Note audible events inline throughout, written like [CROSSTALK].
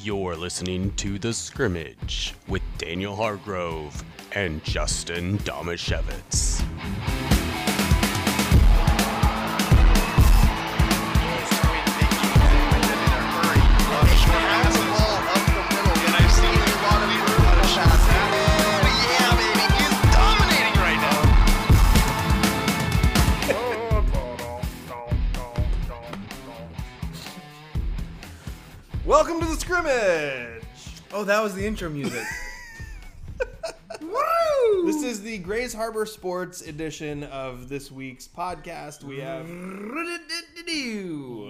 You're listening to The Scrimmage with Daniel Hargrove and Justin Damasiewicz. To. Oh, that was the intro music. [LAUGHS] This is the Grays Harbor Sports edition of this week's podcast. We have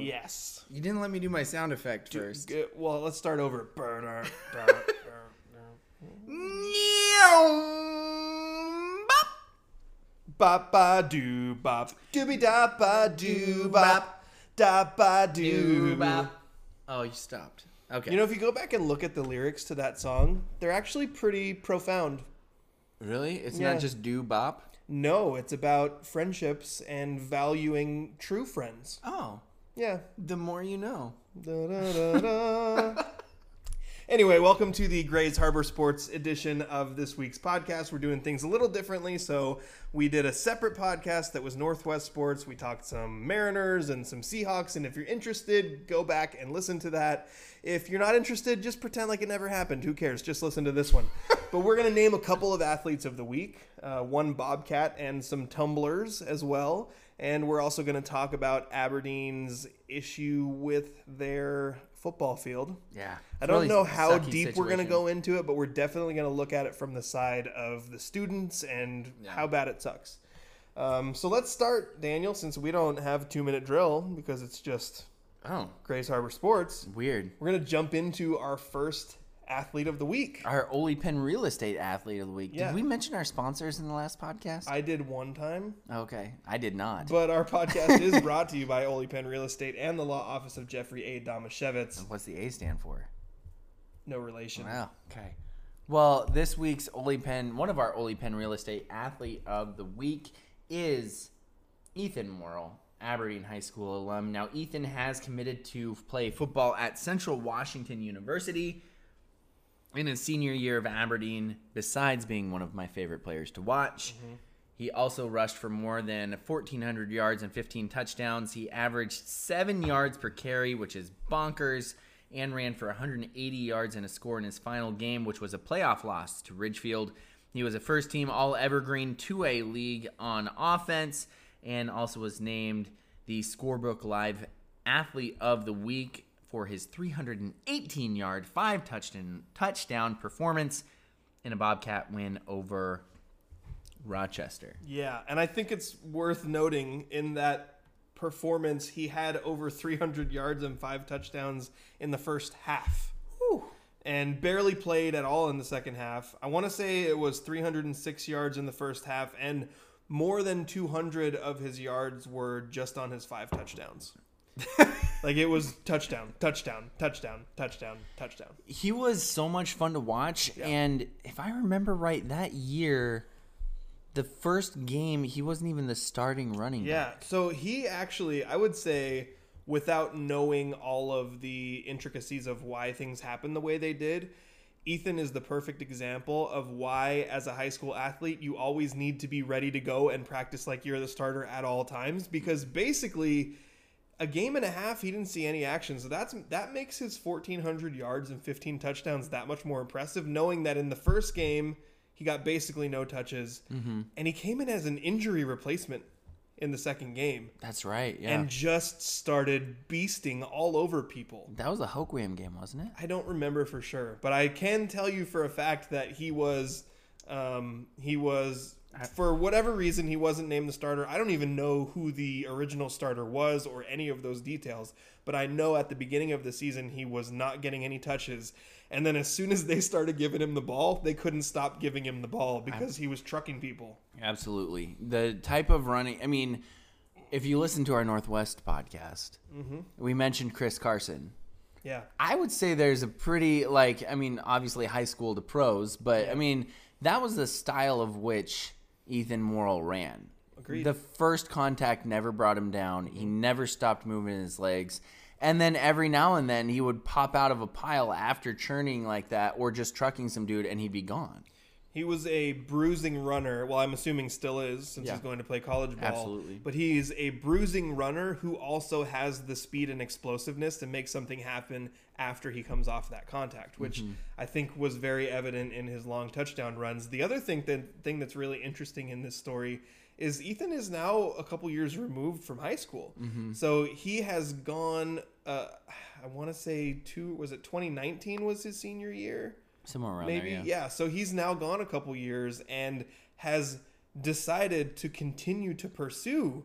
yes. you didn't let me do my sound effect first. G- Well, let's start over. Burner. Bop [LAUGHS] Bop ba doo bop dooby da ba doo bop da ba doo bop. Oh, you stopped. Okay. You know, if you go back and look at the lyrics to that song, they're actually pretty profound. really? It's Yeah. not just do bop. No, it's about friendships and valuing true friends. Oh, Yeah. the more you know. Da, da, da, da. [LAUGHS] anyway, welcome to the Grays Harbor Sports edition of this week's podcast. We're doing things a little differently. So, we did a separate podcast that was Northwest Sports. We talked some Mariners and some Seahawks. And if you're interested, go back and listen to that. If you're not interested, just pretend like it never happened. Who cares? Just listen to this one. [LAUGHS] but we're going to name a couple of athletes of the week uh, one Bobcat and some tumblers as well. And we're also going to talk about Aberdeen's issue with their football field. Yeah. I don't Really know how deep we're going to go into it, but we're definitely going to look at it from the side of the students and Yeah. how bad it sucks. Um, so let's start, Daniel, since we don't have a two minute drill because it's just Oh, Grays Harbor Sports. weird. We're going to jump into our first athlete of the week. Our Oly Pen Real Estate Athlete of the Week. Yeah. Did we mention our sponsors in the last podcast? I did one time, okay, I did not. but our podcast is [LAUGHS] brought to you by Oly Pen Real Estate and the law office of Jeffrey A. Damasiewicz. What's the A stand for? No relation. Wow. Okay. Well, this week's Oly Pen, one of our Oly Pen Real Estate Athlete of the Week is Ethan Morrill, Aberdeen High School alum. Now, Ethan has committed to play football at Central Washington University in his senior year of Aberdeen, besides being one of my favorite players to watch. Mm-hmm. He also rushed for more than 1,400 yards and 15 touchdowns. He averaged seven yards per carry, which is bonkers, and ran for 180 yards and a score in his final game, which was a playoff loss to Ridgefield. He was a first team All Evergreen 2A league on offense and also was named the Scorebook Live Athlete of the Week for his 318 yard, five touchdown, touchdown performance in a Bobcat win over Rochester. Yeah, and I think it's worth noting in that performance, he had over 300 yards and five touchdowns in the first half. And barely played at all in the second half. I want to say it was 306 yards in the first half, and more than 200 of his yards were just on his five touchdowns. [LAUGHS] like it was touchdown, touchdown, touchdown, touchdown, touchdown. He was so much fun to watch, and if I remember right, that year, the first game he wasn't even the starting running. Yeah. back. So he actually, I would say, without knowing all of the intricacies of why things happened the way they did, Ethan is the perfect example of why, as a high school athlete, you always need to be ready to go and practice like you're the starter at all times. Because basically, a game and a half, he didn't see any action. So that's that makes his 1,400 yards and 15 touchdowns that much more impressive. Knowing that in the first game, he got basically no touches, and he came in as an injury replacement in the second game That's right. Yeah, and just started beasting all over people. that was a Hoquiam game, wasn't it? I don't remember for sure, but I can tell you for a fact that he was, um, he was for whatever reason he wasn't named the starter. I don't even know who the original starter was or any of those details, but I know at the beginning of the season he was not getting any touches. And then as soon as they started giving him the ball, they couldn't stop giving him the ball because he was trucking people. Absolutely. The type of running, I mean, if you listen to our Northwest podcast, mm-hmm. we mentioned Chris Carson. Yeah. I would say there's a pretty, like, I mean, obviously high school to pros, but I mean, that was the style of which Ethan Morrill ran. Agreed. The first contact never brought him down. He never stopped moving his legs. And then every now and then he would pop out of a pile after churning like that or just trucking some dude and he'd be gone. He was a bruising runner. Well, I'm assuming still is since Yeah. he's going to play college ball. Absolutely. But he's a bruising runner who also has the speed and explosiveness to make something happen after he comes off that contact, which Mm-hmm. I think was very evident in his long touchdown runs. The other thing that thing that's really interesting in this story is Ethan is now a couple years removed from high school. Mm-hmm. So he has gone uh, I want to say two was it 2019 was his senior year? Somewhere around maybe there. yeah. so he's now gone a couple years and has decided to continue to pursue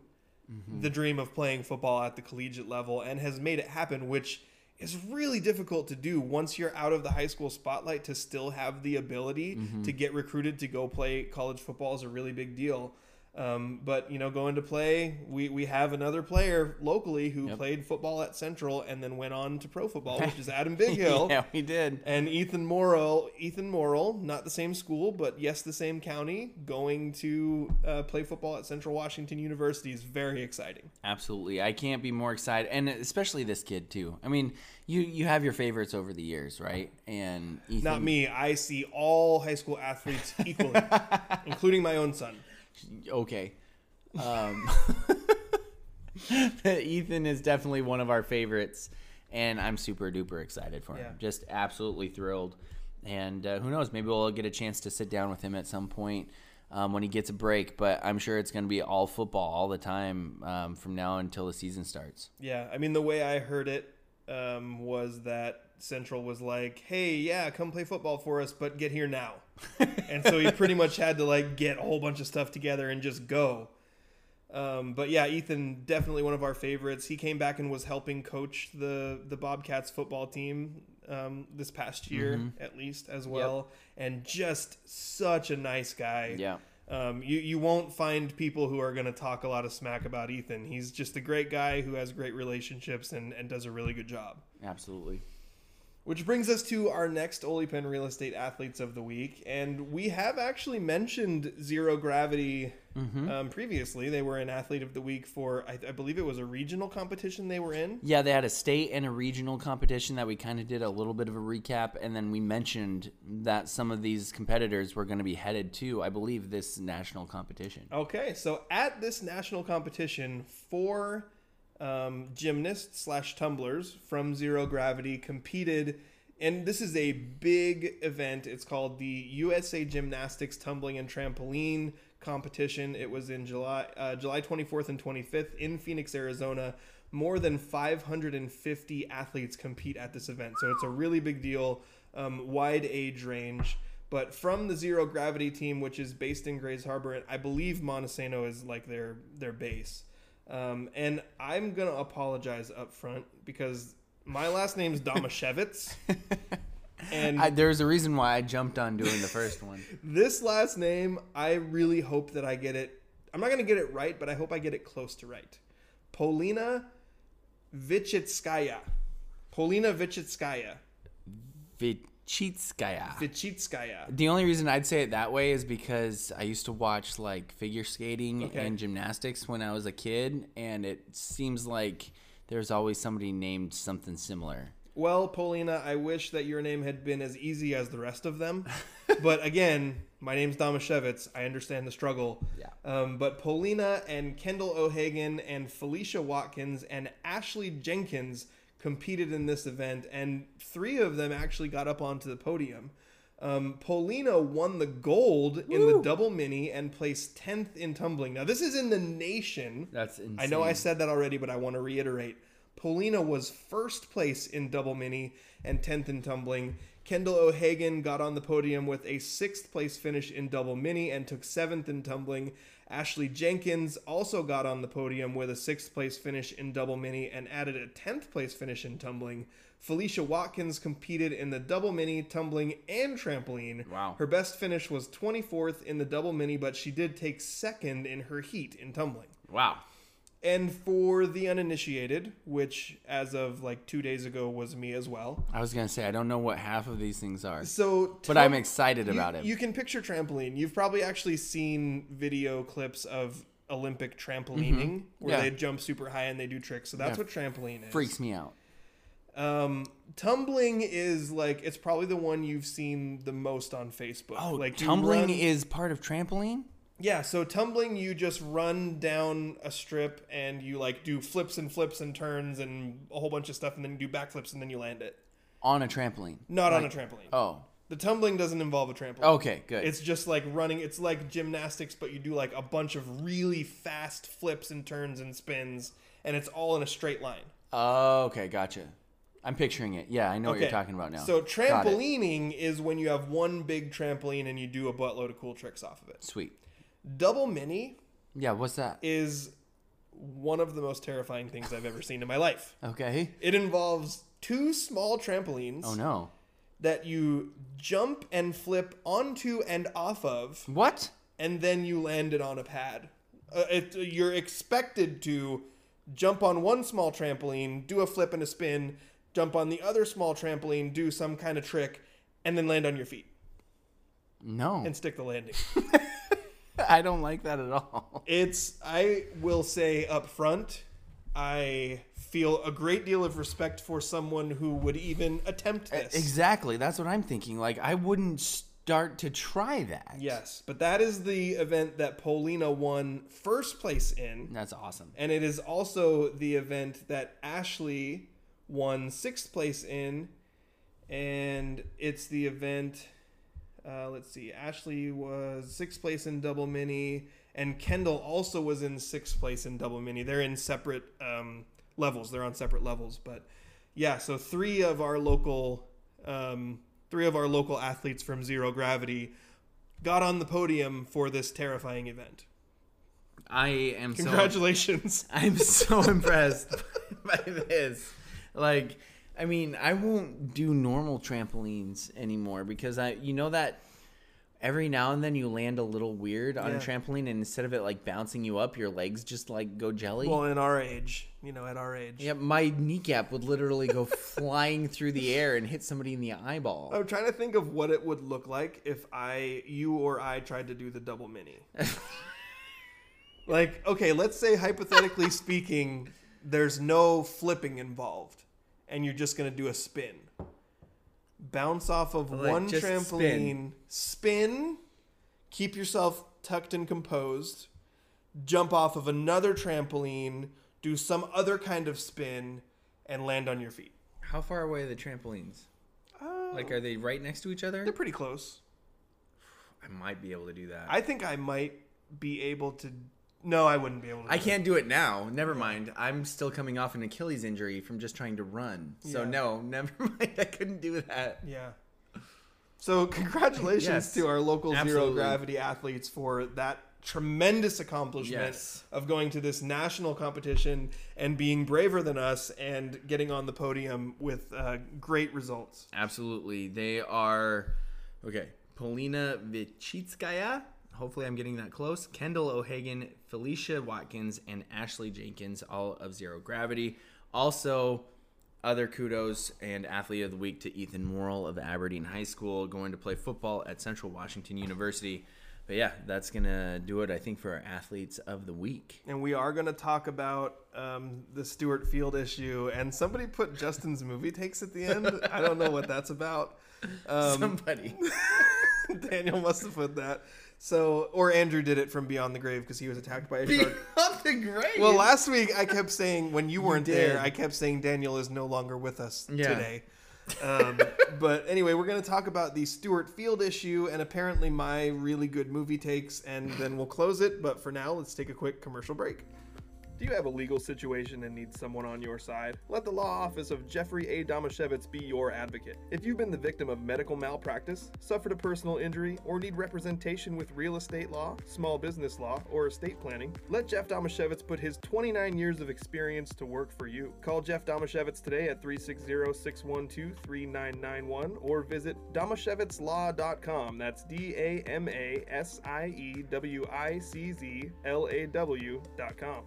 Mm-hmm. the dream of playing football at the collegiate level and has made it happen which is really difficult to do once you're out of the high school spotlight to still have the ability Mm-hmm. to get recruited to go play college football is a really big deal um, but you know going to play we, we have another player locally who Yep. played football at central and then went on to pro football which is [LAUGHS] adam Bighill. [LAUGHS] yeah, he did. and Ethan Morrill, Ethan Morrill, not the same school, but yes, the same county, going to uh, play football at Central Washington University is very exciting. Absolutely. I can't be more excited and especially this kid too. I mean, you you have your favorites over the years, right? And Ethan, Not me. I see all high school athletes equally, [LAUGHS] including my own son. Okay. Um, [LAUGHS] Ethan is definitely one of our favorites, and I'm super duper excited for him. Yeah. Just absolutely thrilled. And uh, who knows? Maybe we'll get a chance to sit down with him at some point um, when he gets a break. But I'm sure it's going to be all football all the time um, from now until the season starts. Yeah, I mean the way I heard it um, was that Central was like, "Hey, yeah, come play football for us, but get here now." [LAUGHS] and so he pretty much had to like get a whole bunch of stuff together and just go. Um, but yeah, Ethan definitely one of our favorites. He came back and was helping coach the the Bobcats football team um, this past year, at least as well, and just such a nice guy. Yeah. Um, you you won't find people who are going to talk a lot of smack about Ethan. He's just a great guy who has great relationships and, and does a really good job. Absolutely. Which brings us to our next Oly Pen Real Estate Athletes of the Week. And we have actually mentioned Zero Gravity um, previously. They were an Athlete of the Week for, I, I believe it was a regional competition they were in. Yeah, they had a state and a regional competition that we kind of did a little bit of a recap, and then we mentioned that some of these competitors were going to be headed to, I believe, this national competition. Okay, so at this national competition, four um, gymnasts slash tumblers from Zero Gravity competed, and this is a big event. It's called the USA Gymnastics Tumbling and Trampoline Competition. It was in July uh, July 24th and 25th in Phoenix, Arizona. More than 550 athletes compete at this event, so it's a really big deal. Um, wide age range. But from the Zero Gravity team, which is based in Grays Harbor, I believe Montesano is like their their base. Um, and I'm gonna apologize up front because my last name's Damasiewicz, [LAUGHS] and I, there's a reason why I jumped on doing the first one. [LAUGHS] this last name, I really hope that I get it. I'm not gonna get it right, but I hope I get it close to right. Polina Vichitskaya. Polina Vichitskaya. Vichitskaya. Vichitskaya. The only reason I'd say it that way is because I used to watch like figure skating Okay. and gymnastics when I was a kid, and it seems like there's always somebody named something similar. Well, Paulina, I wish that your name had been as easy as the rest of them. [LAUGHS] but again, my name's Damasiewicz. I understand the struggle. Yeah. Um, but Paulina and Kendall O'Hagan and Felicia Watkins and Ashley Jenkins competed in this event, and three of them actually got up onto the podium. Um, Paulina won the gold in the double mini and placed 10th in tumbling. Now, this is in the nation. That's insane. I know I said that already, but I want to reiterate. Polina was first place in double mini and 10th in tumbling. Kendall O'Hagan got on the podium with a sixth place finish in double mini and took seventh in tumbling. Ashley Jenkins also got on the podium with a sixth place finish in double mini and added a 10th place finish in tumbling. Felicia Watkins competed in the double mini, tumbling, and trampoline. Wow. Her best finish was 24th in the double mini, but she did take second in her heat in tumbling. Wow. And for the uninitiated, which as of like two days ago was me as well. I was gonna say I don't know what half of these things are. So, But I'm excited you- about it. You can picture trampoline. You've probably actually seen video clips of Olympic trampolining where Mm-hmm. Yeah. they jump super high and they do tricks. So that's Yeah. what trampoline is. Freaks me out. Um, tumbling is like it's probably the one you've seen the most on Facebook. Oh, like tumbling run- is part of trampoline. Yeah, so tumbling, you just run down a strip and you like do flips and flips and turns and a whole bunch of stuff, and then you do backflips and then you land it. On a trampoline. Not on a trampoline. Oh. The tumbling doesn't involve a trampoline. Okay, good. It's just like running. It's like gymnastics, but you do like a bunch of really fast flips and turns and spins, and it's all in a straight line. Oh, okay, gotcha. I'm picturing it. Yeah, I know what you're talking about now. So trampolining is when you have one big trampoline and you do a buttload of cool tricks off of it. Sweet. Double mini Yeah, what's that? is one of the most terrifying things I've ever seen in my life. Okay. It involves two small trampolines Oh no. that you jump and flip onto and off of, What? and then you land it on a pad. Uh, it, you're expected to jump on one small trampoline, do a flip and a spin, jump on the other small trampoline, do some kind of trick, and then land on your feet No. and stick the landing. [LAUGHS] [LAUGHS] I don't like that at all. It's I will say up front, I feel a great deal of respect for someone who would even attempt this. Exactly. That's what I'm thinking. Like I wouldn't start to try that. Yes, but that is the event that Polina won first place in, That's awesome. and it is also the event that Ashley won sixth place in, and it's the event. Uh, let's see. Ashley was sixth place in double mini, and Kendall also was in sixth place in double mini. They're in separate um, levels. They're on separate levels, but yeah. So three of our local, um, three of our local athletes from Zero Gravity got on the podium for this terrifying event. I am so Congratulations! [LAUGHS] I'm so impressed [LAUGHS] by this. Like, I mean, I won't do normal trampolines anymore because I, you know that every now and then you land a little weird on Yeah. a trampoline, and instead of it like bouncing you up, your legs just like go jelly. well, in our age, you know, at our age. yeah, my kneecap would literally go [LAUGHS] flying through the air and hit somebody in the eyeball. I'm trying to think of what it would look like if I, you or I tried to do the double mini. [LAUGHS] like, okay, let's say hypothetically speaking, there's no flipping involved, and you're just gonna do a spin. Bounce off of Like, one trampoline, spin, keep yourself tucked and composed, jump off of another trampoline, do some other kind of spin, and land on your feet. How far away are the trampolines? Uh, Like, are they right next to each other? they're pretty close. I might be able to do that. I think I might be able to. No, I wouldn't be able to. I can't do it now. Never mind. I'm still coming off an Achilles injury from just trying to run. So Yeah. no, never [LAUGHS] mind. I couldn't do that. Yeah. So congratulations Yes. to our local zero Absolutely. gravity athletes for that tremendous accomplishment Yes. of going to this national competition and being braver than us and getting on the podium with uh, great results. Absolutely. They are okay. Polina Vichitskaya. Hopefully, I'm getting that close. Kendall O'Hagan, Felicia Watkins, and Ashley Jenkins, all of Zero Gravity. Also, other kudos and athlete of the week to Ethan Morrill of Aberdeen High School, going to play football at Central Washington University. But yeah, that's gonna do it. I think for our athletes of the week. And we are going to talk about um, the Stewart Field issue. And somebody put Justin's movie takes at the end. [LAUGHS] I don't know what that's about. Um, Somebody. [LAUGHS] Daniel must have put that. So, or Andrew did it from Beyond the Grave because he was attacked by a shark. Beyond the grave. Well, last week I kept saying when you weren't there, I kept saying Daniel is no longer with us Yeah. today. Um, [LAUGHS] but anyway, we're going to talk about the Stewart Field issue and apparently my really good movie takes, and then we'll close it. But for now, let's take a quick commercial break. Do you have a legal situation and need someone on your side? Let the law office of Jeffrey A. Damasiewicz be your advocate. If you've been the victim of medical malpractice, suffered a personal injury, or need representation with real estate law, small business law, or estate planning, let Jeff Damasiewicz put his 29 years of experience to work for you. Call Jeff Damasiewicz today at 360-612-3991 or visit damasiewiczlaw.com. That's D-A-M-A-S-I-E-W-I-C-Z-L-A-W.com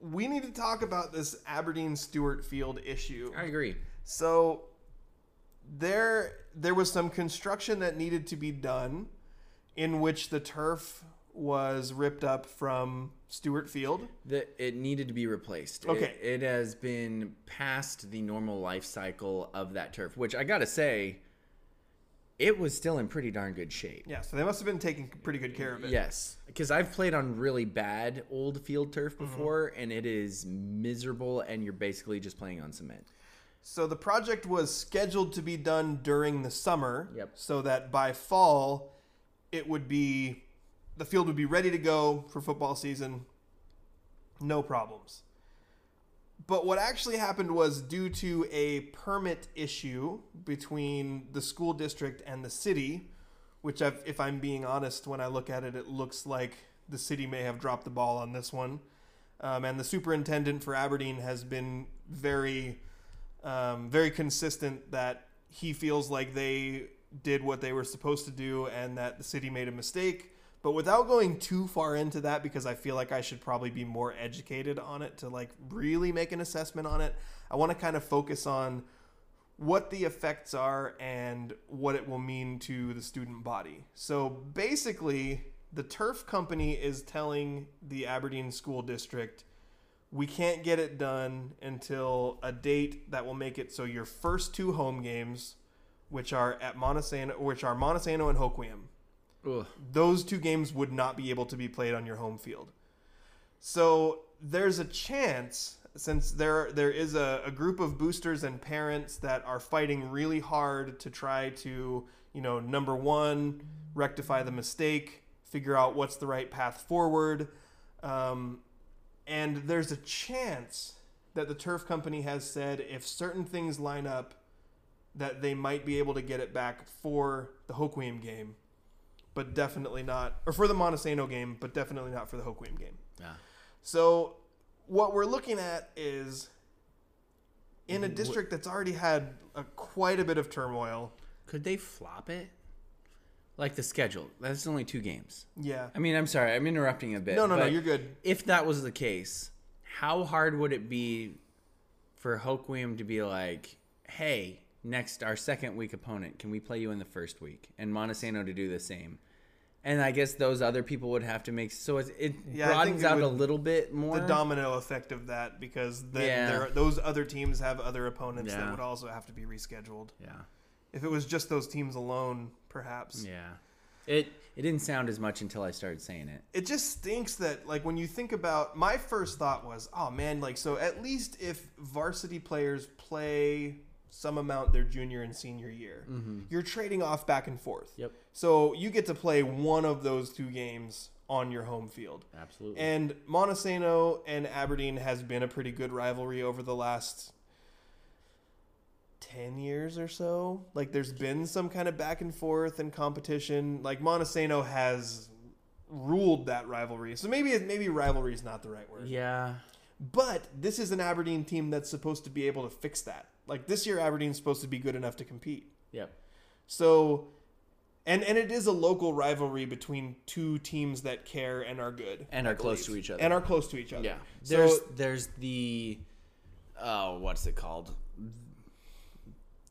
we need to talk about this Aberdeen Stewart Field issue. I agree. So there there was some construction that needed to be done in which the turf was ripped up from Stewart Field. That it needed to be replaced. Okay. It, it has been past the normal life cycle of that turf, which I gotta say, it was still in pretty darn good shape. Yeah, so they must have been taking pretty good care of it. Yes, because I've played on really bad old field turf mm-hmm. before, and it is miserable, and you're basically just playing on cement. So the project was scheduled to be done during the summer. Yep. So that by fall, it would be the field would be ready to go for football season. No problems. But what actually happened was due to a permit issue between the school district and the city, which I've, if I'm being honest, when I look at it, it looks like the city may have dropped the ball on this one. Um, and the superintendent for Aberdeen has been very um, very consistent that he feels like they did what they were supposed to do and that the city made a mistake. But without going too far into that, because I feel like I should probably be more educated on it to like really make an assessment on it, I want to kind of focus on what the effects are and what it will mean to the student body. So basically, the turf company is telling the Aberdeen School District we can't get it done until a date that will make it so your first two home games, which are at Montesano, which are Montesano and Hoquiam, Ugh. those two games would not be able to be played on your home field. So there's a chance, since there there is a, a group of boosters and parents that are fighting really hard to try to, you know, number one, rectify the mistake, figure out what's the right path forward. Um, and there's a chance that the turf company has said if certain things line up, that they might be able to get it back for the Hoquiam game, but definitely not, or for the Montesano game, but definitely not for the Hoquiam game. Yeah. So, what we're looking at is in a district that's already had a, quite a bit of turmoil. Could they flop it? Like the schedule. That's only two games. Yeah. I mean, I'm sorry, I'm interrupting a bit. No, no, no, you're good. If that was the case, how hard would it be for Hoquiam to be like, hey, next, our second week opponent, can we play you in the first week? And Montesano to do the same. And I guess those other people would have to make so it, it Yeah, I think broadens it out a little bit more. The domino effect of that, because then Yeah. there, those other teams have other opponents that would also have to be rescheduled. yeah, If it was just those teams alone, perhaps. yeah. It it didn't sound as much until I started saying it. it just stinks that like when you think about my first thought was oh man like so at least if varsity players play some amount their junior and senior year mm-hmm. you're trading off back and forth Yep. so you get to play one of those two games on your home field Absolutely. and Montesano and Aberdeen has been a pretty good rivalry over the last 10 years or so. Like there's been some kind of back and forth and competition. Like Montesano has ruled that rivalry. So maybe maybe rivalry is not the right word. yeah. But this is an Aberdeen team that's supposed to be able to fix that. Like this year Aberdeen's supposed to be good enough to compete. Yep. So and and it is a local rivalry between two teams that care and are good And I are close to each other. And are close to each other. Yeah. So There's there's the oh, what's it called?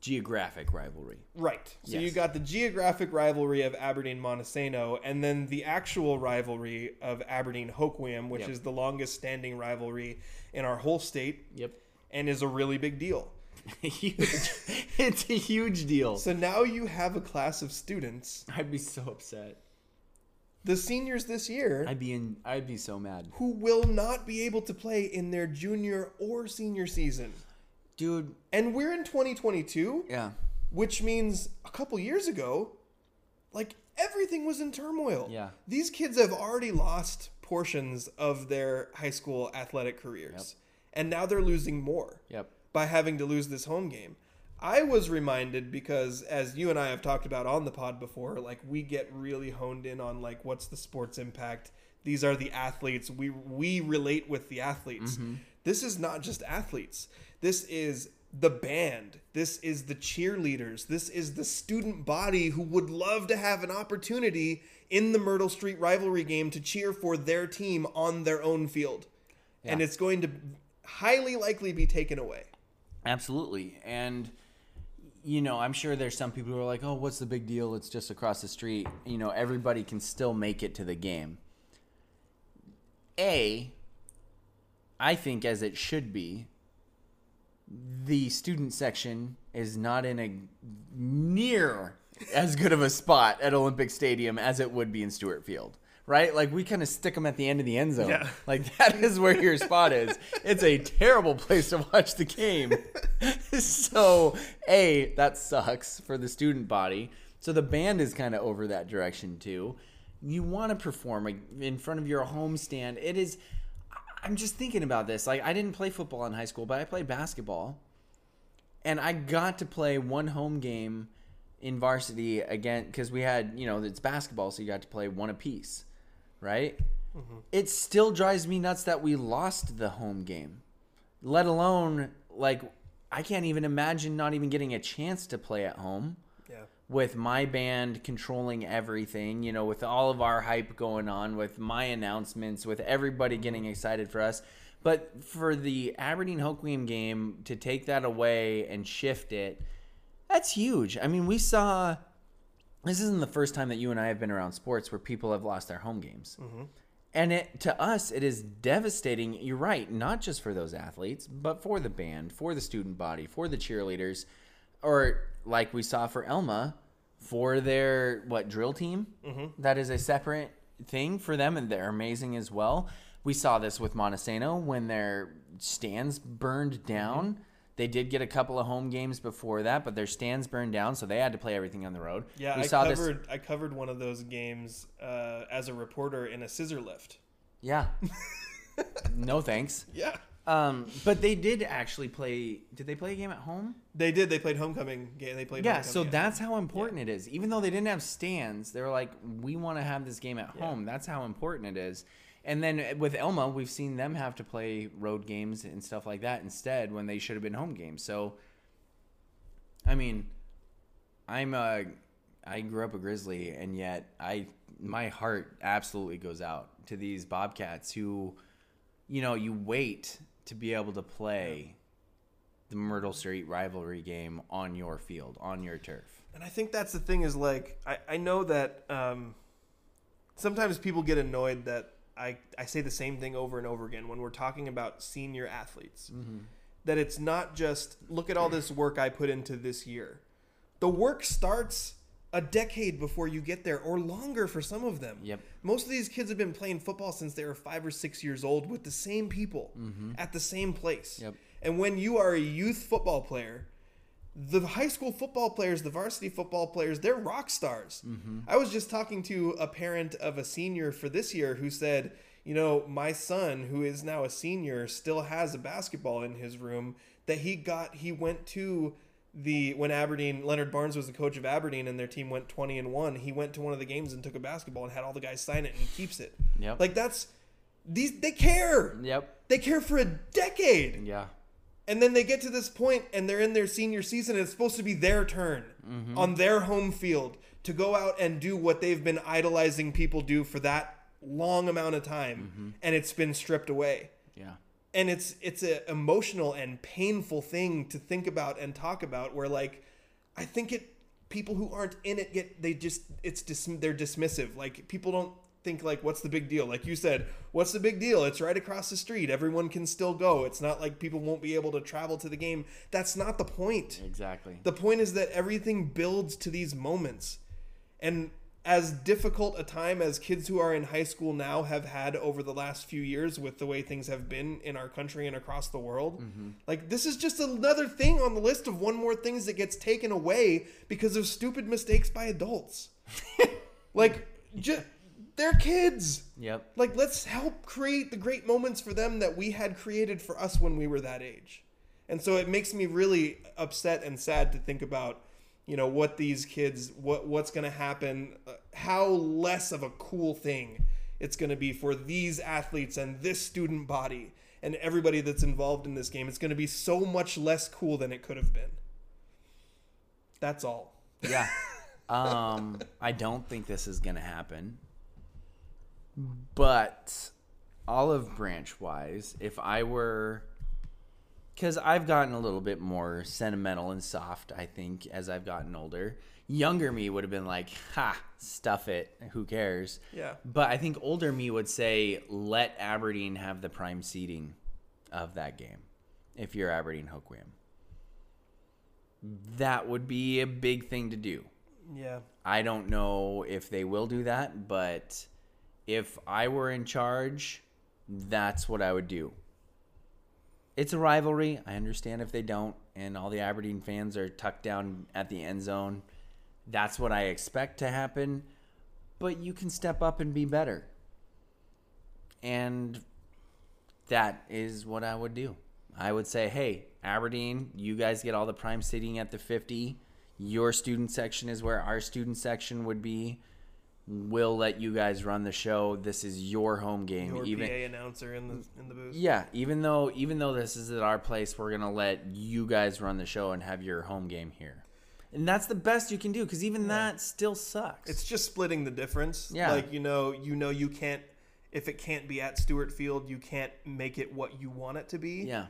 Geographic rivalry. Right. So you got the geographic rivalry of Aberdeen Montesano, and then the actual rivalry of Aberdeen Hoquiam, which Yep. is the longest standing rivalry in our whole state Yep. and is a really big deal. [LAUGHS] huge. it's a huge deal. So now you have a class of students, I'd be so upset. the seniors this year, I'd be in I'd be so mad. who will not be able to play in their junior or senior season. Dude, And we're in 2022, yeah. which means a couple years ago, like everything was in turmoil. Yeah. These kids have already lost portions of their high school athletic careers. And now they're losing more Yep. By having to lose this home game. I was reminded because as you and I have talked about on the pod before, like we get really honed in on like what's the sports impact. These are the athletes. We we relate with the athletes. Mm-hmm. This is not just athletes. This is the band. This is the cheerleaders. This is the student body who would love to have an opportunity in the Myrtle Street rivalry game to cheer for their team on their own field. And it's going to highly likely be taken away. Absolutely. And you know, I'm sure there's some people who are like, "Oh, what's the big deal? It's just across the street." You know, everybody can still make it to the game. A, I think as it should be, the student section is not in a near as good of a spot at Olympic Stadium as it would be in Stewart Field. Right? Like we kind of stick them at the end of the end zone. Yeah. [LAUGHS] Like that is where your spot is. It's a terrible place to watch the game. [LAUGHS] so, A, that sucks for the student body. So the band is kind of over that direction too. You want to perform in front of your home stand. It is I'm just thinking about this. Like I didn't play football in high school, but I played basketball. And I got to play one home game in varsity again because we had, you know, it's basketball, so you got to play one apiece, right? Mm-hmm. It still drives me nuts that we lost the home game, let alone like I can't even imagine not even getting a chance to play at home Yeah. with my band controlling everything, you know, with all of our hype going on, with my announcements, with everybody mm-hmm. getting excited for us. But for the Aberdeen Hoquiam game to take that away and shift it, that's huge. I mean, we saw this isn't the first time that you and I have been around sports where people have lost their home games. Mm-hmm. And it to us, it is devastating. You're right, not just for those athletes, but for the band, for the student body, for the cheerleaders, or like we saw for Elma, for their what drill team. Mm-hmm. That is a separate thing for them, and they're amazing as well. We saw this with Montesano when their stands burned down. Mm-hmm. They did get a couple of home games before that, but their stands burned down, so they had to play everything on the road. Yeah, we I saw this. covered I covered one of those games uh, as a reporter in a scissor lift. Yeah. [LAUGHS] no thanks. Yeah. Um, but they did actually play. Did they play a game at home? They did. They played homecoming game. They played. Yeah. So that's how important it is. Even though they didn't have stands, they were like, "We want to have this game at Yeah. home." That's how important it is. And then with Elma, we've seen them have to play road games and stuff like that instead when they should have been home games. So, I mean, I'm a, I grew up a Grizzly, and yet I, my heart absolutely goes out to these Bobcats who, you know, you wait to be able to play the Myrtle Street rivalry game on your field, on your turf. And I think that's the thing is like I, I know that um, sometimes people get annoyed that I, I say the same thing over and over again when we're talking about senior athletes. Mm-hmm. That it's not just look at all this work I put into this year. The work starts a decade before you get there or longer for some of them. Yep. Most of these kids have been playing football since they were five or six years old with the same people mm-hmm. at the same place. Yep. And when you are a youth football player, the high school football players, the varsity football players, they're rock stars. Mm-hmm. I was just talking to a parent of a senior for this year who said, you know, my son, who is now a senior, still has a basketball in his room that he got, he went to the when Aberdeen Leonard Barnes was the coach of Aberdeen and their team went 20 and 1 he went to one of the games and took a basketball and had all the guys sign it and he keeps it Yep. like that's these they care Yep. they care for a decade Yeah. And then they get to this point and they're in their senior season and it's supposed to be their turn mm-hmm. on their home field to go out and do what they've been idolizing people do for that long amount of time mm-hmm. and it's been stripped away. Yeah. and it's it's an emotional and painful thing to think about and talk about where like i think it people who aren't in it get they just it's dis, they're dismissive. Like people don't think like what's the big deal? Like you said what's the big deal? It's right across the street. Everyone can still go. It's not like people won't be able to travel to the game. That's not the point. Exactly. the point is that everything builds to these moments. And as difficult a time as kids who are in high school now have had over the last few years with the way things have been in our country and across the world, mm-hmm. like this is just another thing on the list of one more things that gets taken away because of stupid mistakes by adults. [LAUGHS] like, ju- they're kids. Yep. Like, let's help create the great moments for them that we had created for us when we were that age. And so it makes me really upset and sad to think about, you know, what these kids, what what's going to happen, uh, how less of a cool thing it's going to be for these athletes and this student body and everybody that's involved in this game. It's going to be so much less cool than it could have been. That's all. Yeah. [LAUGHS] um, I don't think this is gonna happen. But olive branch wise, if I were because I've gotten a little bit more sentimental and soft. I think as I've gotten older, younger me would have been like, "Ha, stuff it, who cares?" Yeah. But I think older me would say, "Let Aberdeen have the prime seeding of that game." If you're Aberdeen Hoquiam, that would be a big thing to do. Yeah. I don't know if they will do that, but if I were in charge, that's what I would do. It's a rivalry. I understand if they don't, and all the Aberdeen fans are tucked down at the end zone. That's what I expect to happen. But you can step up and be better. And that is what I would do. I would say, hey, Aberdeen, you guys get all the prime seating at the 50. Your student section is where our student section would be. We'll let you guys run the show. This is your home game. Your even PA announcer in the in the booth. yeah, even though even though this is at our place, we're gonna let you guys run the show and have your home game here, and that's the best you can do because even that still sucks. It's just splitting the difference. Yeah. Like you know, you know, you can't if it can't be at Stewart Field, you can't make it what you want it to be. yeah,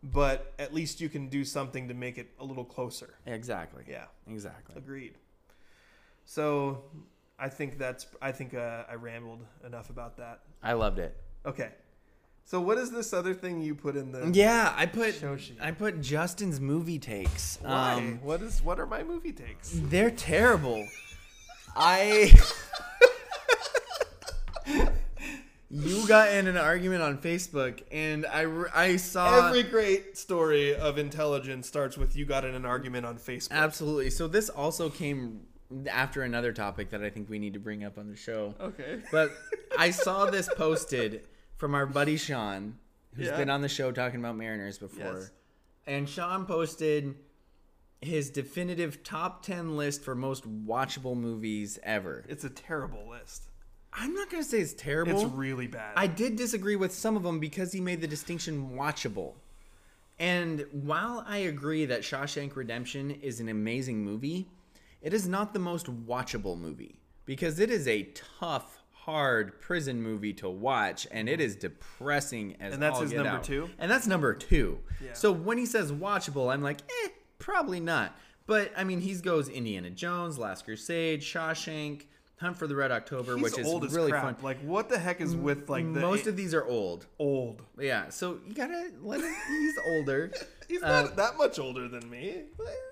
But at least you can do something to make it a little closer. exactly. Yeah. exactly. Agreed. So, I think that's. I think uh, I rambled enough about that. I loved it. Okay. So what is this other thing you put in the? Yeah, I put Show sheet. I put Justin's movie takes. Why? Um, what is? What are my movie takes? they're terrible. I. [LAUGHS] you got in an argument on Facebook, and I, I saw Every great story of intelligence starts with you got in an argument on Facebook. Absolutely. So this also came after another topic that I think we need to bring up on the show. Okay. [LAUGHS] But I saw this posted from our buddy Sean, who's Yeah. been on the show talking about Mariners before. Yes. And Sean posted his definitive top 10 list for most watchable movies ever. It's a terrible list. I'm not going to say it's terrible. It's really bad. I did disagree with some of them because he made the distinction watchable. And while I agree that Shawshank Redemption is an amazing movie, it is not the most watchable movie because it is a tough, hard prison movie to watch, and it is depressing as And that's his number out. two? And that's number two. Yeah. So when he says watchable, I'm like, eh, probably not. But I mean, he goes Indiana Jones, Last Crusade, Shawshank, Hunt for the Red October, He's which is really crap. fun. Like what the heck is with like the Most of these are old. old? Yeah, so you gotta let him. He's older. [LAUGHS] He's not um, that much older than me.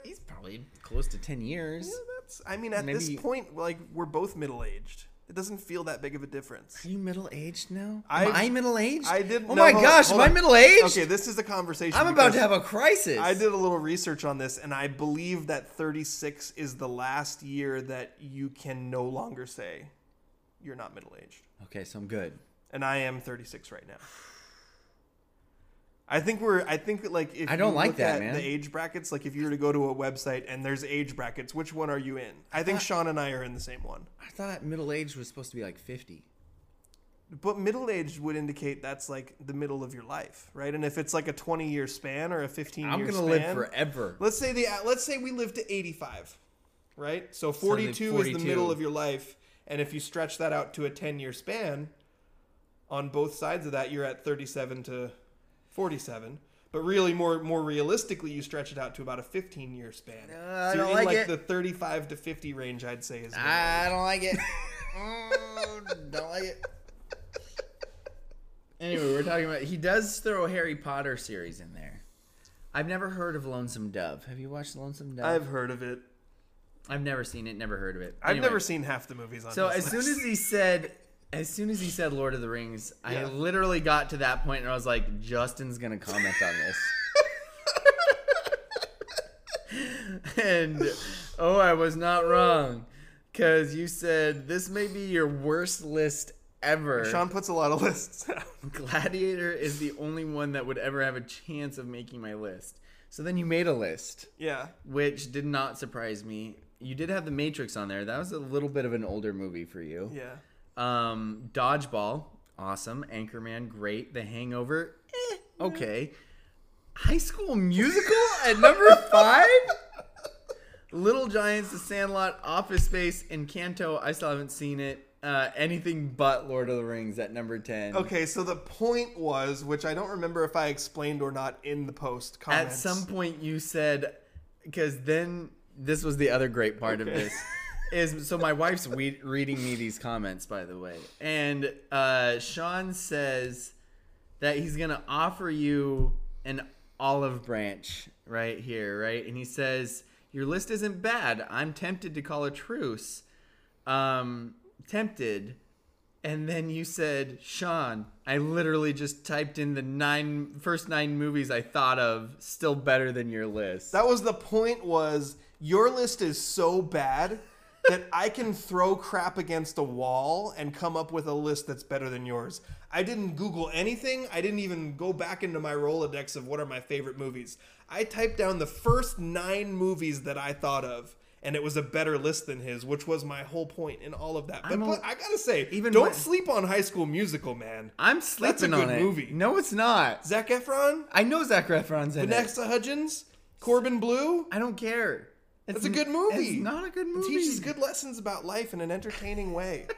He's probably close to ten years. Yeah, that's. I mean, at Maybe- this point, like we're both middle aged. It doesn't feel that big of a difference. Are you middle aged now? I- Am I middle aged? I didn't. Oh no, my hold gosh, hold am I middle aged? Okay, this is a conversation. I'm about to have a crisis. I did a little research on this, and I believe that 36 is the last year that you can no longer say you're not middle aged. Okay, so I'm good. And I am 36 right now. I think we're. I think like if I don't you like look that, at man. the age brackets, like if you were to go to a website and there's age brackets, which one are you in? I think Sean and I are in the same one. I thought middle age was supposed to be like 50. But middle age would indicate that's like the middle of your life, right? And if it's like a 20 year span or a 15 I'm year gonna span, live forever. Let's say the let's say we live to 85, right? So 42, is the 42. middle of your life, and if you stretch that out to a 10 year span, on both sides of that, you're at 37 to 47. But really, more more realistically, you stretch it out to about a 15 year span. Uh, I so you're don't in like like it. the 35 to 50 range, I'd say is. middle I age. don't like it. [LAUGHS] Mm, don't like it. Anyway, we're talking about. He does throw a Harry Potter series in there. I've never heard of Lonesome Dove. Have you watched Lonesome Dove? I've heard of it. I've never seen it. Never heard of it. I've never seen half the movies on. So this as soon as he said, as soon as he said Lord of the Rings, I literally got to that point and I was like, Justin's gonna comment on this. [LAUGHS] and oh, I was not wrong, because you said this may be your worst list ever. Sean puts a lot of lists. out. Gladiator is the only one that would ever have a chance of making my list. So then you made a list yeah. which did not surprise me. You did have The Matrix on there. That was a little bit of an older movie for you. Yeah. Um, Dodgeball, awesome. Anchorman, great. The Hangover, eh, okay. High School Musical at number five. [LAUGHS] Little Giants, The Sandlot, Office Space, Encanto. I still haven't seen it. uh, anything but Lord of the Rings at number ten. Okay, so the point was, which I don't remember if I explained or not in the post At some point, you said, because then this was the other great part of this. [LAUGHS] Is so my wife's we- reading me these comments, by the way, and uh, Sean says that he's gonna offer you an olive branch right here, right? And he says your list isn't bad. I'm tempted to call a truce. Um, tempted. And then you said, Sean, I literally just typed in the nine first nine movies I thought of, still better than your list. That was the point was your list is so bad that I can throw crap against a wall and come up with a list that's better than yours. I didn't Google anything. I didn't even go back into my Rolodex of what are my favorite movies. I typed down the first nine movies that I thought of, and it was a better list than his, which was my whole point in all of that. But, a- but I gotta say, even don't when- sleep on High School Musical, man. I'm sleeping good on it. movie. No, it's not. Zac Efron, I know Zac Efron's in it. Vanessa Hudgens, Corbin Bleu. I don't care. It's a good movie. It's not a good It movie. teaches good lessons about life in an entertaining way. [LAUGHS]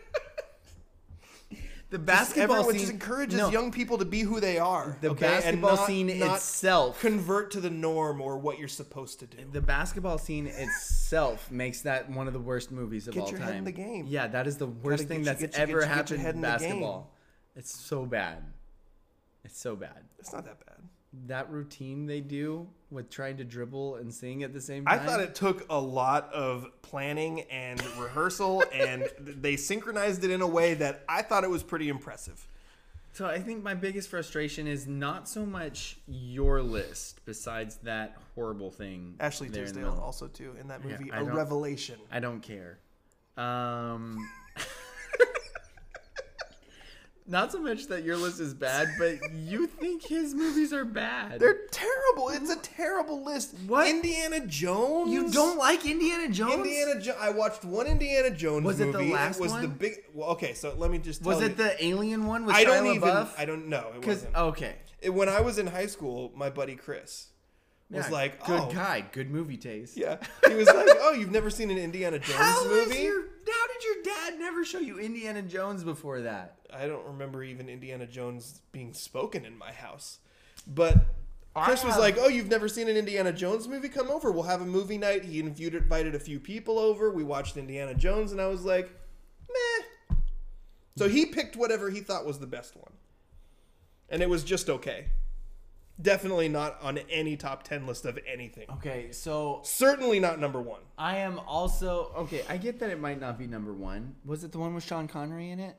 The Just basketball everyone scene just encourages no, young people to be who they are. The okay? Basketball not- scene not itself. convert to the norm or what you're supposed to do. the basketball scene itself makes that one of the worst movies of Get all your time. head in the game. Yeah, that is the worst thing you- that's ever you- happened in in basketball. It's so bad. It's so bad. It's not that bad. That routine they do with trying to dribble and sing at the same time. I thought it took a lot of planning and rehearsal, [LAUGHS] and they synchronized it in a way that I thought it was pretty impressive. So I think my biggest frustration is not so much your list, besides that horrible thing. Ashley Tisdale also too in that movie, I a revelation. I don't care. Um, not so much that your list is bad, but you [LAUGHS] think his movies are bad. They're terrible. It's a terrible list. What? Indiana Jones? you don't like Indiana Jones? Indiana jo- I watched one Indiana Jones Was it the movie. last was the big well, okay, so let me just tell Was you. it the alien one with I Shia don't even I don't know. It wasn't. okay, It- when I was in high school, my buddy Chris was Yeah, like, good "Oh, guy, good movie taste. Yeah. [LAUGHS] He was like, "Oh, you've never seen an Indiana Jones How is movie?" your how did your dad never show you Indiana Jones before that? I don't remember even Indiana Jones being spoken in my house. But Chris was like, "Oh, you've never seen an Indiana Jones movie? Come over. We'll have a movie night." He invited invited a few people over. We watched Indiana Jones, and I was like, "Meh." So he picked whatever he thought was the best one, and it was just okay. Definitely not on any top ten list of anything. Okay, so Certainly not number one. I am also okay. I get that it might not be number one. Was it the one with Sean Connery in it?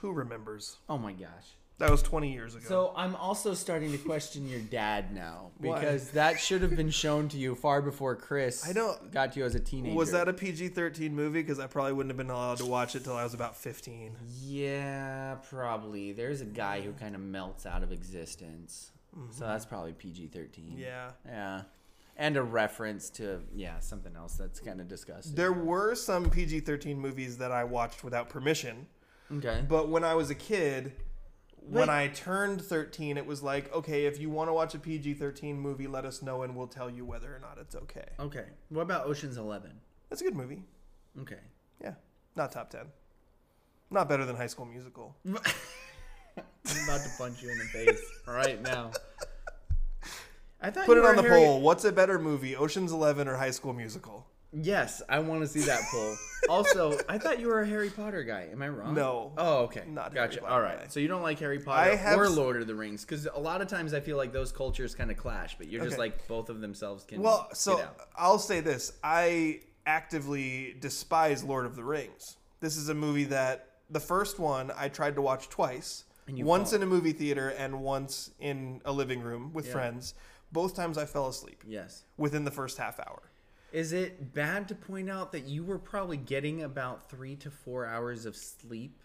Who remembers? Oh my gosh. That was twenty years ago. So I'm also starting to question your dad now [LAUGHS] Why? because that should have been shown to you far before Chris. I don't- got to you as a teenager. Was that a PG 13 movie? Because I probably wouldn't have been allowed to watch it till I was about 15. Yeah, probably. There's a guy who kind of melts out of existence, so that's probably PG-13. Mm-hmm. Yeah. Yeah. And a reference to yeah something else that's kind of disgusting. There were some PG 13 movies that I watched without permission. okay. But when I was a kid, when I turned 13, it was like, okay, if you want to watch a PG 13 movie, let us know and we'll tell you whether or not it's okay. Okay. What about Ocean's Eleven? That's a good movie. Okay. Yeah. Not top 10. Not better than High School Musical. [LAUGHS] I'm about to punch you in the face right now. I thought Put it on the Harry- poll. What's a better movie, Ocean's 11 or High School Musical? Yes, I want to see that poll. also, I thought you were a Harry Potter guy. Am I wrong? No. Oh, okay. Not a Harry gotcha. All right. guy. So you don't like Harry Potter have or Lord of the Rings because a lot of times I feel like those cultures kind of clash, but you're just like both of themselves can. Well, get so out. I'll say this: I actively despise Lord of the Rings. This is a movie that the first one I tried to watch twice, And you once fell. in a movie theater and once in a living room with Yeah. friends. Both times I fell asleep yes. within the first half hour. Is it bad to point out that you were probably getting about three to four hours of sleep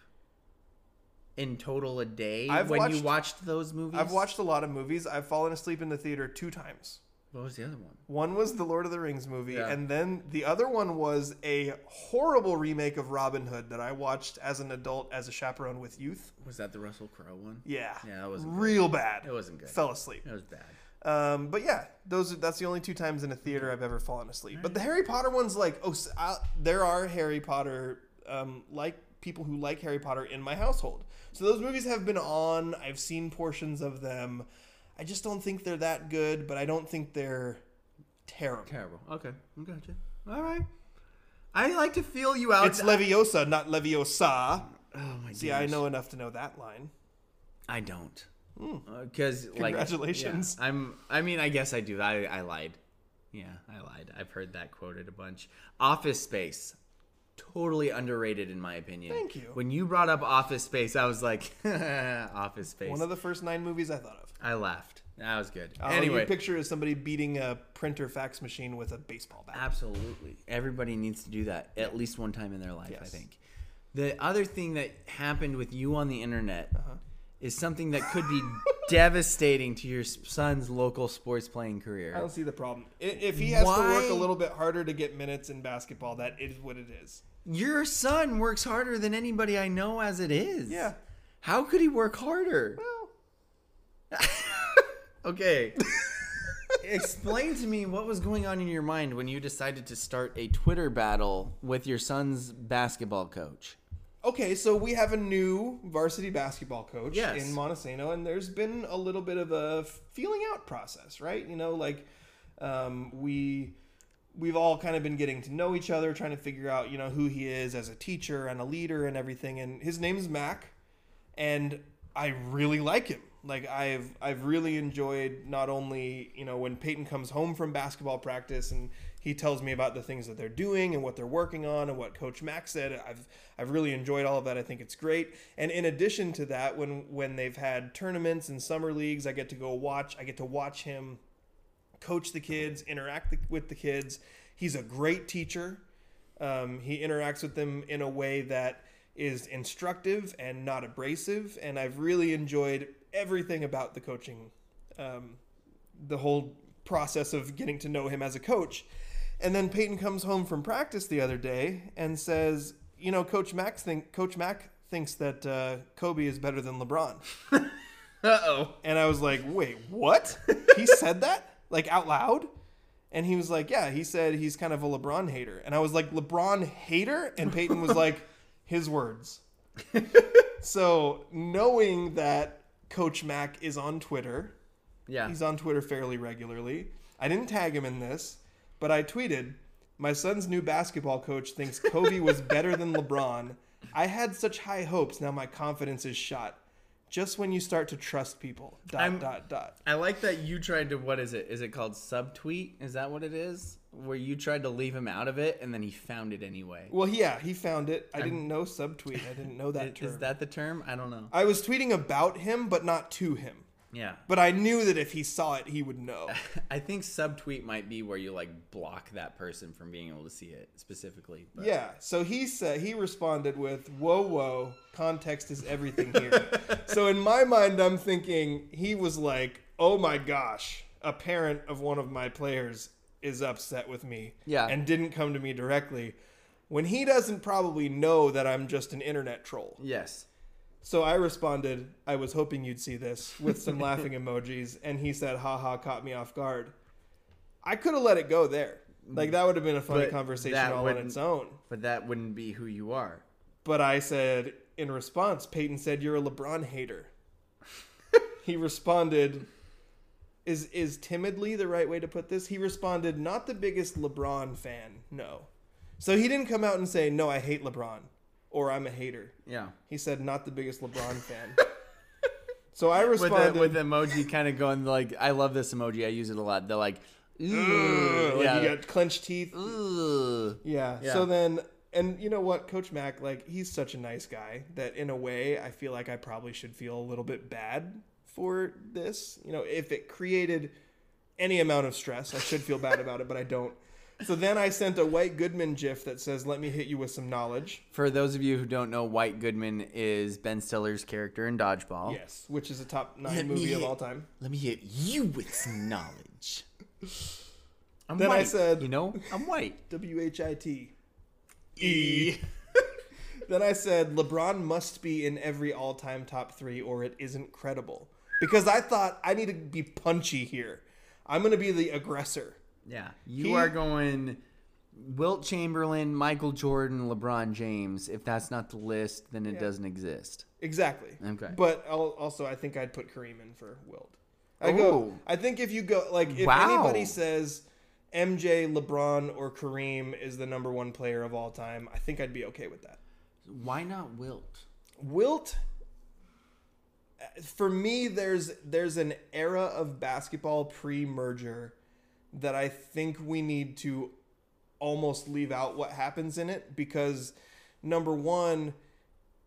in total a day I've when you watched- watched those movies? I've watched a lot of movies. I've fallen asleep in the theater two times. What was the other one? One was the Lord of the Rings movie, Yeah. and then the other one was a horrible remake of Robin Hood that I watched as an adult as a chaperone with youth. Was that the Russell Crowe one? Yeah, Yeah, that good. real bad. It wasn't good. Fell asleep. It was bad. Um, but yeah, those that's the only two times in a theater I've ever fallen asleep. But the Harry Potter ones, like, oh, I, there are Harry Potter um, like people who like Harry Potter in my household. So those movies have been on. I've seen portions of them. I just don't think they're that good, but I don't think they're terrible. Terrible. Okay, I gotcha. All right. I like to feel you out. It's Leviosa, not Leviosa. oh my god. See, I know enough to know that line. I don't. Because like, Hmm. Congratulations. yeah, I'm. I mean, I guess I do. I I lied. Yeah, I lied. I've heard that quoted a bunch. Office Space, totally underrated in my opinion. Thank you. When you brought up Office Space, I was like, [LAUGHS] Office Space. One of the first nine movies I thought of. I laughed. That was good. All anyway, picture is somebody beating a printer fax machine with a baseball bat. Absolutely. Everybody needs to do that at least one time in their life, I think. The other thing that happened with you on the internet Uh-huh. is something that could be [LAUGHS] devastating to your son's local sports playing career. I don't see the problem. If he has to work a little bit harder to get minutes in basketball, that is what it is. Your son works harder than anybody I know as it is. Yeah. How could he work harder? Well, [LAUGHS] Okay. [LAUGHS] Explain to me what was going on in your mind when you decided to start a Twitter battle with your son's basketball coach. okay, so we have a new varsity basketball coach Yes. in Montesano, and there's been a little bit of a feeling out process, right? You know, like um, we we've all kind of been getting to know each other, trying to figure out, you know, who he is as a teacher and a leader and everything. And his name's Mac, and I really like him. Like I've I've really enjoyed not only you know when Peyton comes home from basketball practice and he tells me about the things that they're doing and what they're working on and what Coach Mac said. I've I've really enjoyed all of that. I think it's great. And in addition to that, when when they've had tournaments and summer leagues, I get to go watch. I get to watch him coach the kids, interact with the kids. He's a great teacher. Um, he interacts with them in a way that is instructive and not abrasive. And I've really enjoyed everything about the coaching, um, the whole process of getting to know him as a coach. And then Peyton comes home from practice the other day and says, "You know, Coach Mac think Coach Mac thinks that uh, Kobe is better than LeBron." [LAUGHS] Uh oh. And I was like, wait, what? He [LAUGHS] said that? Like out loud? And he was like, yeah, he said he's kind of a LeBron hater. And I was like, LeBron hater? And Peyton was like, his words. [LAUGHS] so knowing that Coach Mac is on Twitter, Yeah. he's on Twitter fairly regularly. I didn't tag him in this, but I tweeted, my son's new basketball coach thinks Kobe was better than LeBron. I had such high hopes, now my confidence is shot. Just when you start to trust people. Dot I'm- dot dot. I like that you tried to what is it? Is it called subtweet? Is that what it is? Where you tried to leave him out of it and then he found it anyway. Well, yeah, he found it. I didn't know subtweet. I didn't know [LAUGHS] that Is, term. is that the term? I don't know. I was tweeting about him, but not to him. Yeah. But I knew that if he saw it, he would know. [LAUGHS] I think subtweet might be where you like block that person from being able to see it specifically. But Yeah. So he said he responded with, "Whoa, whoa, context is everything here." [LAUGHS] so in my mind, I'm thinking he was like, "Oh my gosh, a parent of one of my players is upset with me, Yeah. and didn't come to me directly." When he doesn't probably know that I'm just an internet troll. Yes. So I responded, I was hoping you'd see this with some [LAUGHS] laughing emojis. And he said, haha, caught me off guard. I could have let it go there. Like, that would have been a funny But conversation all on its own. But that wouldn't be who you are. But I said, in response, Peyton said, You're a LeBron hater. [LAUGHS] he responded, is, is timidly the right way to put this? He responded, Not the biggest LeBron fan, no. So he didn't come out and say, No, I hate LeBron or I'm a hater. Yeah. He said, Not the biggest LeBron [LAUGHS] fan. So I With responded, the, with emoji kind of going like, I love this emoji. I use it a lot. They're like, "Ugh," like yeah. you got clenched teeth. Yeah. Yeah. So then, and you know what, Coach Mac, like he's such a nice guy that in a way I feel like I probably should feel a little bit bad for this. You know, if it created any amount of stress, I should feel bad about it, but I don't. So then I sent a White Goodman gif that says, "Let me hit you with some knowledge." For those of you who don't know, White Goodman is Ben Stiller's character in Dodgeball. Yes, which is a top nine Let me movie of all time. Let me hit you with some knowledge. I'm Then I said- you know, I'm white. W H I T E. [LAUGHS] then I said LeBron must be in every all-time top three, or it isn't credible. Because I thought I need to be punchy here. I'm gonna be the aggressor. Yeah, you He- are going Wilt Chamberlain, Michael Jordan, LeBron James. If that's not the list, then it Yeah. doesn't exist. Exactly. Okay. But I'll, also, I think I'd put Kareem in for Wilt. I go. I think if you go like if Wow. anybody says MJ, LeBron, or Kareem is the number one player of all time, I think I'd be okay with that. Why not Wilt? Wilt. For me, there's there's an era of basketball pre-merger that I think we need to almost leave out what happens in it because number one,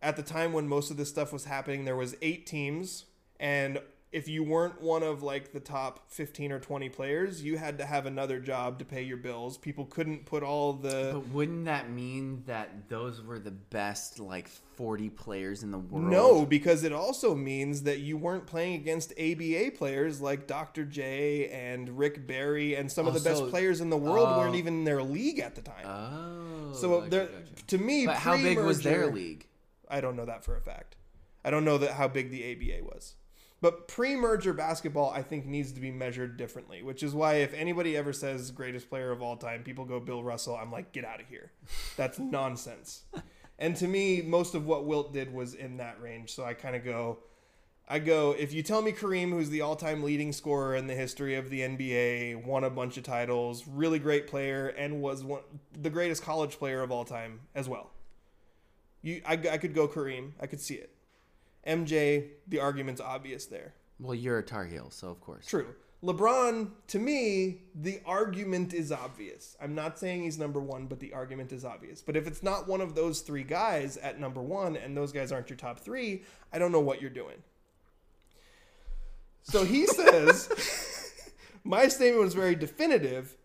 at the time when most of this stuff was happening, there was eight teams, and if you weren't one of like the top 15 or 20 players, you had to have another job to pay your bills. People couldn't put all the But wouldn't that mean that those were the best like 40 players in the world? No, because it also means that you weren't playing against ABA players like Dr. J and Rick Barry and some of the best players in the world oh. weren't even in their league at the time. Oh. so gotcha, there, gotcha. to me, But how big was their league? I don't know that for a fact. I don't know that how big the ABA was. But pre-merger basketball, I think, needs to be measured differently. Which is why, if anybody ever says greatest player of all time, people go Bill Russell. I'm like, get out of here. That's [LAUGHS] nonsense. And to me, most of what Wilt did was in that range. So I kind of go, I go. If you tell me Kareem, who's the all-time leading scorer in the history of the NBA, won a bunch of titles, really great player, and was one the greatest college player of all time as well. You, I, I could go Kareem. I could see it. MJ, the argument's obvious there. Well, you're a Tar Heel, so of course. True. LeBron, to me, the argument is obvious. I'm not saying he's number one, but the argument is obvious. But if it's not one of those three guys at number one, and those guys aren't your top three, I don't know what you're doing. So he [LAUGHS] says, my statement was very definitive.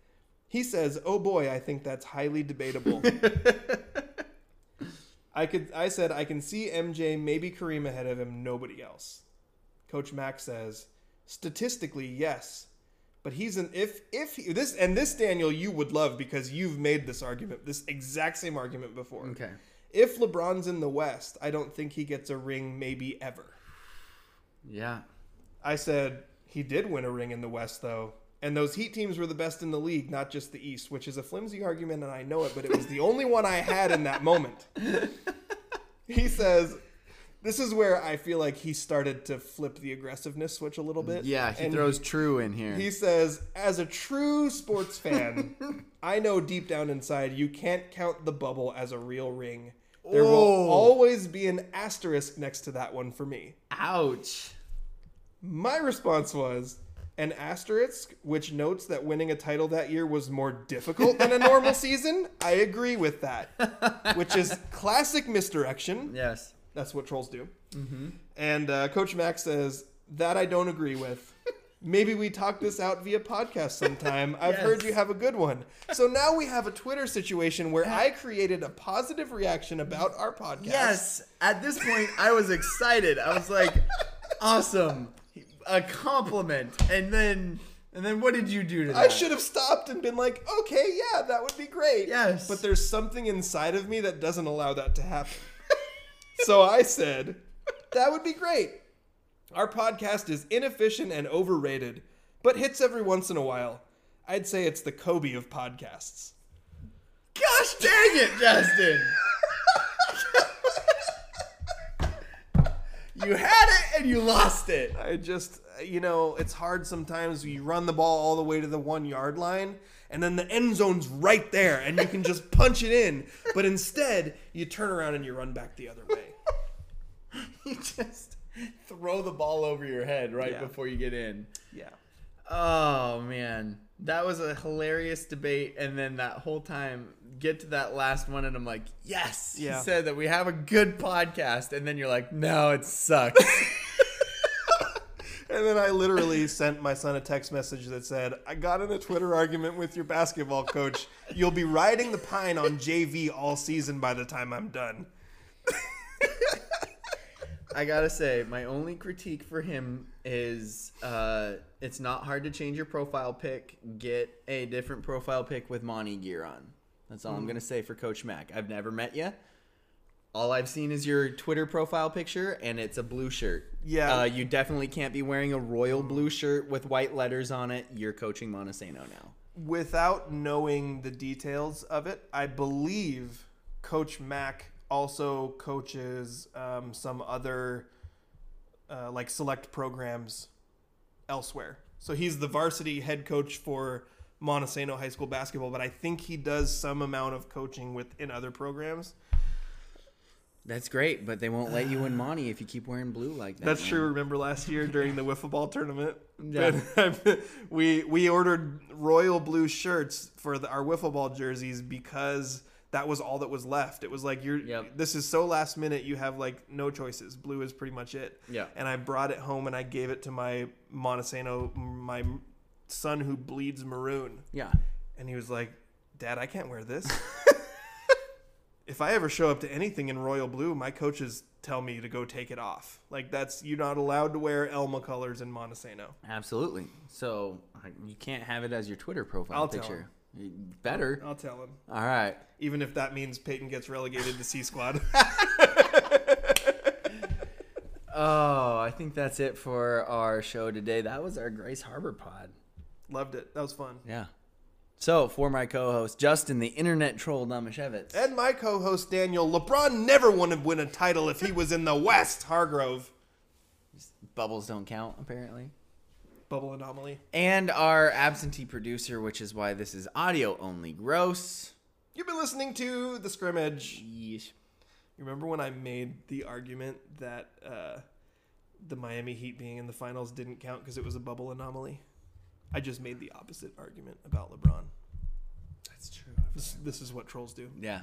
He says, "Oh boy, I think that's highly debatable." [LAUGHS] I could I said I can see MJ maybe Kareem ahead of him, nobody else. Coach Mac says, statistically, yes. But he's an if if he, this and this Daniel you would love because you've made this argument, this exact same argument before. Okay. If LeBron's in the West, I don't think he gets a ring maybe ever. Yeah. I said he did win a ring in the West though. And those Heat teams were the best in the league, not just the East, which is a flimsy argument and I know it, but it was the only one I had in that moment. [LAUGHS] He says this is where I feel like he started to flip the aggressiveness switch a little bit. Yeah, he And throws true in here. He says, as a true sports fan, [LAUGHS] I know deep down inside you can't count the bubble as a real ring. There will always be an asterisk next to that one for me. Ouch. My response was an asterisk, which notes that winning a title that year was more difficult than a normal [LAUGHS] season. I agree with that, which is classic misdirection. Yes. That's what trolls do. And uh, Coach Max says, That I don't agree with. Maybe we talk this out via podcast sometime. [LAUGHS] I've heard you have a good one. So now we have a Twitter situation where I [LAUGHS] created a positive reaction about our podcast. Yes. At this point, I was excited. I was like, awesome. A compliment. And then, and then what did you do to that? I should have stopped and been like, okay, yeah, that would be great. Yes. But there's something inside of me that doesn't allow that to happen. [LAUGHS] so I said, that would be great. Our podcast is inefficient and overrated, but hits every once in a while. I'd say it's the Kobe of podcasts. Gosh dang it, Justin. [LAUGHS] you had it and you lost it. I just, you know, it's hard sometimes. You run the ball all the way to the one yard line, and then the end zone's right there, and you can just [LAUGHS] punch it in. But instead, you turn around and you run back the other way. [LAUGHS] You just throw the ball over your head right Yeah. before you get in. Yeah. Oh man, that was a hilarious debate, and then that whole time get to that last one, and I'm like, yes, Yeah. he said that we have a good podcast, and then you're like, no, it sucks. [LAUGHS] [LAUGHS] And then I literally sent my son a text message that said, I got in a Twitter argument with your basketball coach. You'll be riding the pine on JV all season by the time I'm done. [LAUGHS] I gotta say, my only critique for him is uh, it's not hard to change your profile pic. Get a different profile pic with Monty gear on. That's all I'm gonna say for Coach Mac. I've never met you. All I've seen is your Twitter profile picture, and it's a blue shirt. Yeah. Uh, you definitely can't be wearing a royal blue shirt with white letters on it. You're coaching Montesano now. without knowing the details of it, I believe Coach Mac also coaches um, some other uh, like select programs elsewhere. So he's the varsity head coach for Montesano High School basketball, but I think he does some amount of coaching within other programs. That's great, but they won't let you win money if you keep wearing blue like that. That's man. true. Remember last year during the wiffle ball tournament, Yeah. [LAUGHS] we we ordered royal blue shirts for the, our wiffle ball jerseys because that was all that was left. It was like you're Yep. this is so last minute. You have like no choices. Blue is pretty much it. Yeah. And I brought it home and I gave it to my Montesano, my son who bleeds maroon, Yeah. and he was like, "Dad, I can't wear this." [LAUGHS] if I ever show up to anything in royal blue, my coaches tell me to go take it off. Like that's you're not allowed to wear Elma colors in Montesano. Absolutely. So you can't have it as your Twitter profile I'll picture. Better. I'll tell him, All right. even if that means Peyton gets relegated to C squad. [LAUGHS] [LAUGHS] Oh, I think that's it for our show today. That was our Grays Harbor pod. Loved it. That was fun. Yeah. So for my co-host Justin, the internet troll Damasiewicz. And my co-host Daniel, LeBron never would have win a title if he was in the West. Hargrove, Bubbles don't count apparently. Bubble anomaly. And our absentee producer, which is why this is audio only. Gross. You've been listening to the scrimmage. Yeesh. You remember when I made the argument that uh, the Miami Heat being in the finals didn't count because it was a bubble anomaly? I just made the opposite argument about LeBron. That's true. This, this is what trolls do. Yeah.